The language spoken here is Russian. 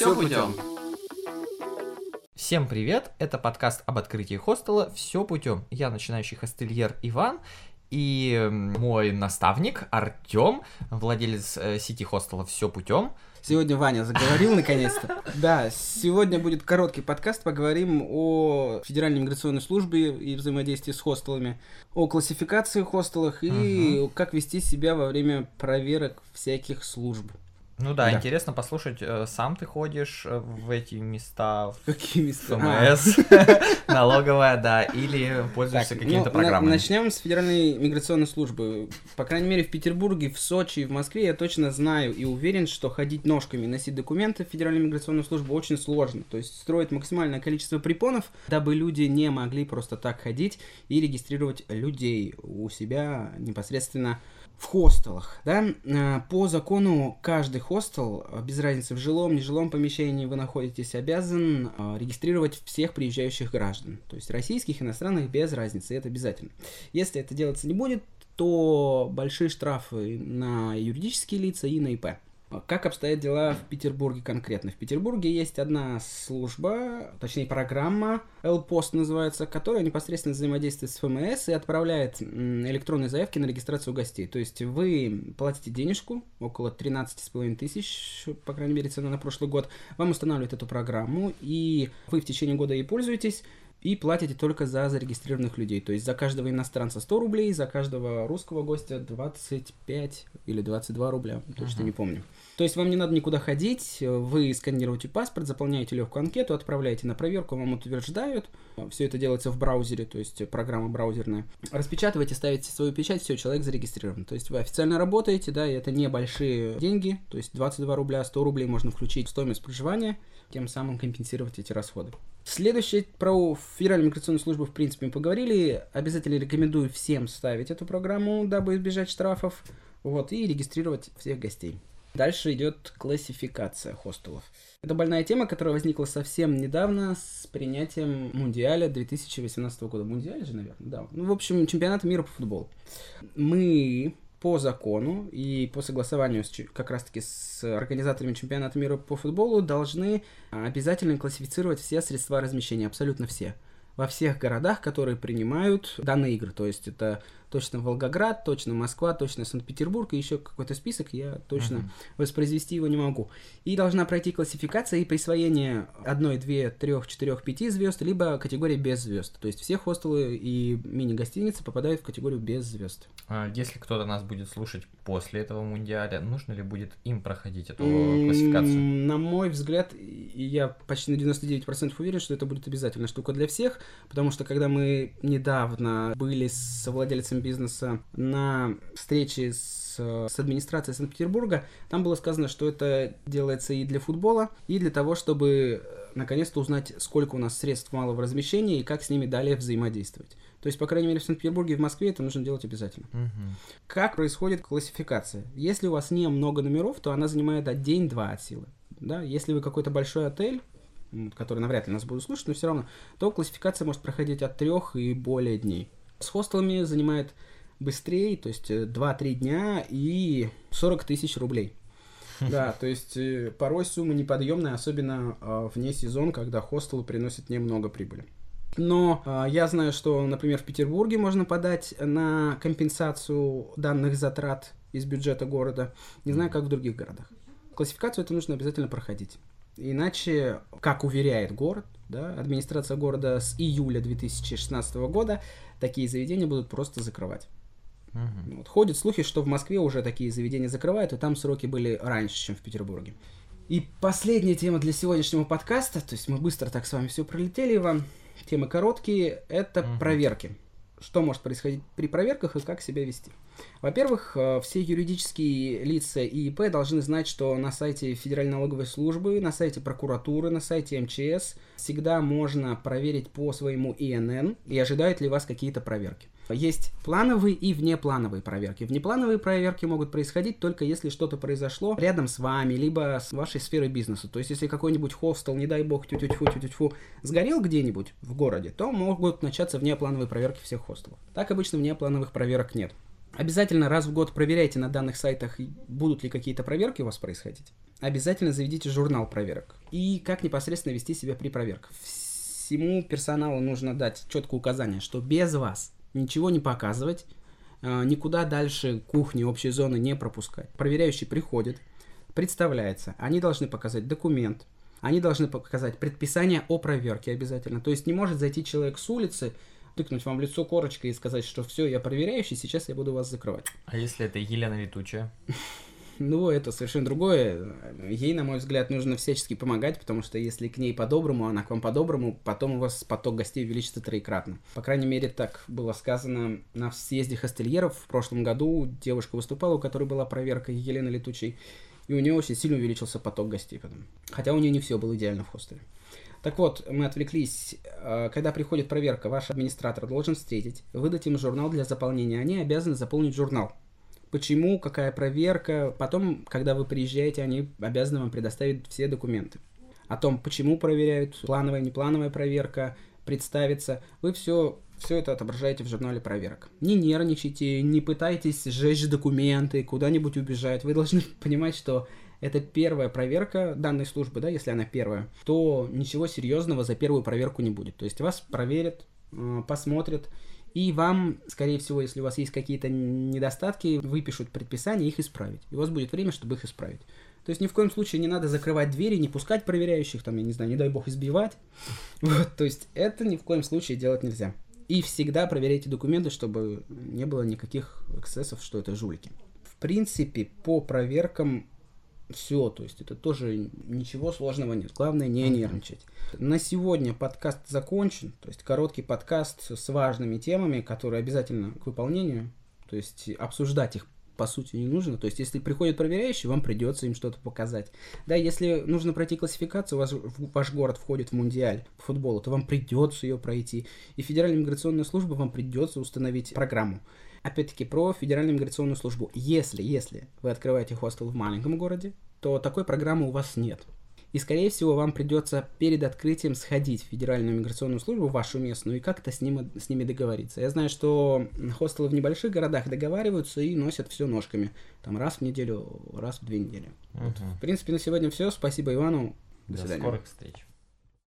все путем. Всем привет! Это подкаст об открытии хостела «Все путем». Я начинающий хостельер Иван и мой наставник Артем, владелец э, сети хостела «Все путем». Сегодня Ваня заговорил наконец-то. Да, сегодня будет короткий подкаст. Поговорим о Федеральной миграционной службе и взаимодействии с хостелами, о классификации хостелах и угу. как вести себя во время проверок всяких служб. Ну да, да, интересно послушать, э, сам ты ходишь э, в эти места? В какие места? ФМС, налоговая, да, или пользуешься какими-то ну, программами? Начнем с Федеральной миграционной службы. По крайней мере, в Петербурге, в Сочи в Москве я точно знаю и уверен, что ходить ножками, носить документы в Федеральную миграционную службу очень сложно. То есть строить максимальное количество препонов, дабы люди не могли просто так ходить и регистрировать людей у себя непосредственно в хостелах, да, э, по закону каждый хостел, э, без разницы в жилом, нежилом помещении вы находитесь, обязан э, регистрировать всех приезжающих граждан, то есть российских, иностранных, без разницы, это обязательно. Если это делаться не будет, то большие штрафы на юридические лица и на ИП. Как обстоят дела в Петербурге конкретно? В Петербурге есть одна служба, точнее программа, L-Post называется, которая непосредственно взаимодействует с ФМС и отправляет электронные заявки на регистрацию гостей. То есть вы платите денежку, около 13,5 тысяч, по крайней мере, цена на прошлый год, вам устанавливают эту программу, и вы в течение года ей пользуетесь, и платите только за зарегистрированных людей. То есть за каждого иностранца 100 рублей, за каждого русского гостя 25 или 22 рубля, точно uh-huh. не помню. То есть вам не надо никуда ходить, вы сканируете паспорт, заполняете легкую анкету, отправляете на проверку, вам утверждают. Все это делается в браузере, то есть программа браузерная. Распечатываете, ставите свою печать, все, человек зарегистрирован. То есть вы официально работаете, да, и это небольшие деньги, то есть 22 рубля, 100 рублей можно включить в стоимость проживания, тем самым компенсировать эти расходы. Следующее про Федеральную миграционную службу, в принципе, мы поговорили. Обязательно рекомендую всем ставить эту программу, дабы избежать штрафов. Вот, и регистрировать всех гостей. Дальше идет классификация хостелов. Это больная тема, которая возникла совсем недавно с принятием Мундиаля 2018 года. Мундиаль же, наверное, да. Ну, в общем, чемпионат мира по футболу. Мы по закону и по согласованию с, как раз-таки с организаторами чемпионата мира по футболу должны обязательно классифицировать все средства размещения, абсолютно все во всех городах, которые принимают данные игры. То есть это точно Волгоград, точно Москва, точно Санкт-Петербург и еще какой-то список, я точно uh-huh. воспроизвести его не могу. И должна пройти классификация и присвоение одной, две, трех, четырех, пяти звезд, либо категории без звезд. То есть все хостелы и мини-гостиницы попадают в категорию без звезд. А если кто-то нас будет слушать после этого мундиаля, нужно ли будет им проходить эту классификацию? На мой взгляд, и я почти на 99% уверен, что это будет обязательная штука для всех, потому что когда мы недавно были с владельцем бизнеса на встрече с, с администрацией Санкт-Петербурга, там было сказано, что это делается и для футбола, и для того, чтобы э, наконец-то узнать, сколько у нас средств малого размещения и как с ними далее взаимодействовать. То есть, по крайней мере, в Санкт-Петербурге и в Москве это нужно делать обязательно. Угу. Как происходит классификация? Если у вас не много номеров, то она занимает от день-два от силы. Да? Если вы какой-то большой отель, который навряд ли нас будут слушать, но все равно, то классификация может проходить от трех и более дней. С хостелами занимает быстрее, то есть 2-3 э, дня и 40 тысяч рублей. Да, то есть э, порой сумма неподъемная, особенно а, вне сезон, когда хостелы приносят немного прибыли. Но э, я знаю, что, например, в Петербурге можно подать на компенсацию данных затрат из бюджета города. Не знаю, как в других городах. Классификацию это нужно обязательно проходить. Иначе, как уверяет город, да, администрация города с июля 2016 года такие заведения будут просто закрывать. Угу. Вот. Ходят слухи, что в Москве уже такие заведения закрывают, и там сроки были раньше, чем в Петербурге. И последняя тема для сегодняшнего подкаста, то есть мы быстро так с вами все пролетели, вам темы короткие, это угу. проверки что может происходить при проверках и как себя вести. Во-первых, э, все юридические лица и ИП должны знать, что на сайте Федеральной налоговой службы, на сайте прокуратуры, на сайте МЧС всегда можно проверить по своему ИНН и ожидают ли вас какие-то проверки. Есть плановые и внеплановые проверки. Внеплановые проверки могут происходить только если что-то произошло рядом с вами, либо с вашей сферой бизнеса. То есть, если какой-нибудь хостел, не дай бог, тю-тю-тьфу, тю-тю-тьфу, сгорел где-нибудь в городе, то могут начаться внеплановые проверки всех хостелов. Так обычно внеплановых проверок нет. Обязательно раз в год проверяйте на данных сайтах, будут ли какие-то проверки у вас происходить. обязательно заведите журнал проверок. И как непосредственно вести себя при проверках. Всему персоналу нужно дать четкое указание, что без вас ничего не показывать, э, никуда дальше кухни, общей зоны не пропускать. Проверяющий приходит, представляется, они должны показать документ, они должны показать предписание о проверке обязательно. То есть не может зайти человек с улицы, тыкнуть вам в лицо корочкой и сказать, что все, я проверяющий, сейчас я буду вас закрывать. А если это Елена Летучая? Ну, это совершенно другое. Ей, на мой взгляд, нужно всячески помогать, потому что если к ней по-доброму, она к вам по-доброму, потом у вас поток гостей увеличится троекратно. По крайней мере, так было сказано на съезде хостельеров в прошлом году. Девушка выступала, у которой была проверка Елены Летучей, и у нее очень сильно увеличился поток гостей потом. Хотя у нее не все было идеально в хостеле. Так вот, мы отвлеклись. Э, когда приходит проверка, ваш администратор должен встретить, выдать им журнал для заполнения. Они обязаны заполнить журнал почему, какая проверка. Потом, когда вы приезжаете, они обязаны вам предоставить все документы. О том, почему проверяют, плановая, неплановая проверка, представиться. Вы все, все это отображаете в журнале проверок. Не нервничайте, не пытайтесь сжечь документы, куда-нибудь убежать. Вы должны понимать, что это первая проверка данной службы, да, если она первая, то ничего серьезного за первую проверку не будет. То есть вас проверят, э, посмотрят, и вам, скорее всего, если у вас есть какие-то недостатки, выпишут предписание их исправить. И у вас будет время, чтобы их исправить. То есть ни в коем случае не надо закрывать двери, не пускать проверяющих, там, я не знаю, не дай бог избивать. Вот, то есть это ни в коем случае делать нельзя. И всегда проверяйте документы, чтобы не было никаких эксцессов, что это жулики. В принципе, по проверкам все, то есть это тоже ничего сложного нет. Главное не нервничать. На сегодня подкаст закончен, то есть короткий подкаст с важными темами, которые обязательно к выполнению, то есть обсуждать их по сути не нужно. То есть, если приходят проверяющие, вам придется им что-то показать. Да, если нужно пройти классификацию, у вас, ваш город входит в мундиаль по футболу, то вам придется ее пройти. И Федеральная миграционная служба вам придется установить программу. Опять-таки, про Федеральную миграционную службу. Если, если вы открываете хостел в маленьком городе, то такой программы у вас нет. И, скорее всего, вам придется перед открытием сходить в Федеральную миграционную службу, вашу местную, и как-то с, ним, с ними договориться. Я знаю, что хостелы в небольших городах договариваются и носят все ножками. Там раз в неделю, раз в две недели. Угу. Вот. В принципе, на сегодня все. Спасибо Ивану. До, До свидания. скорых встреч.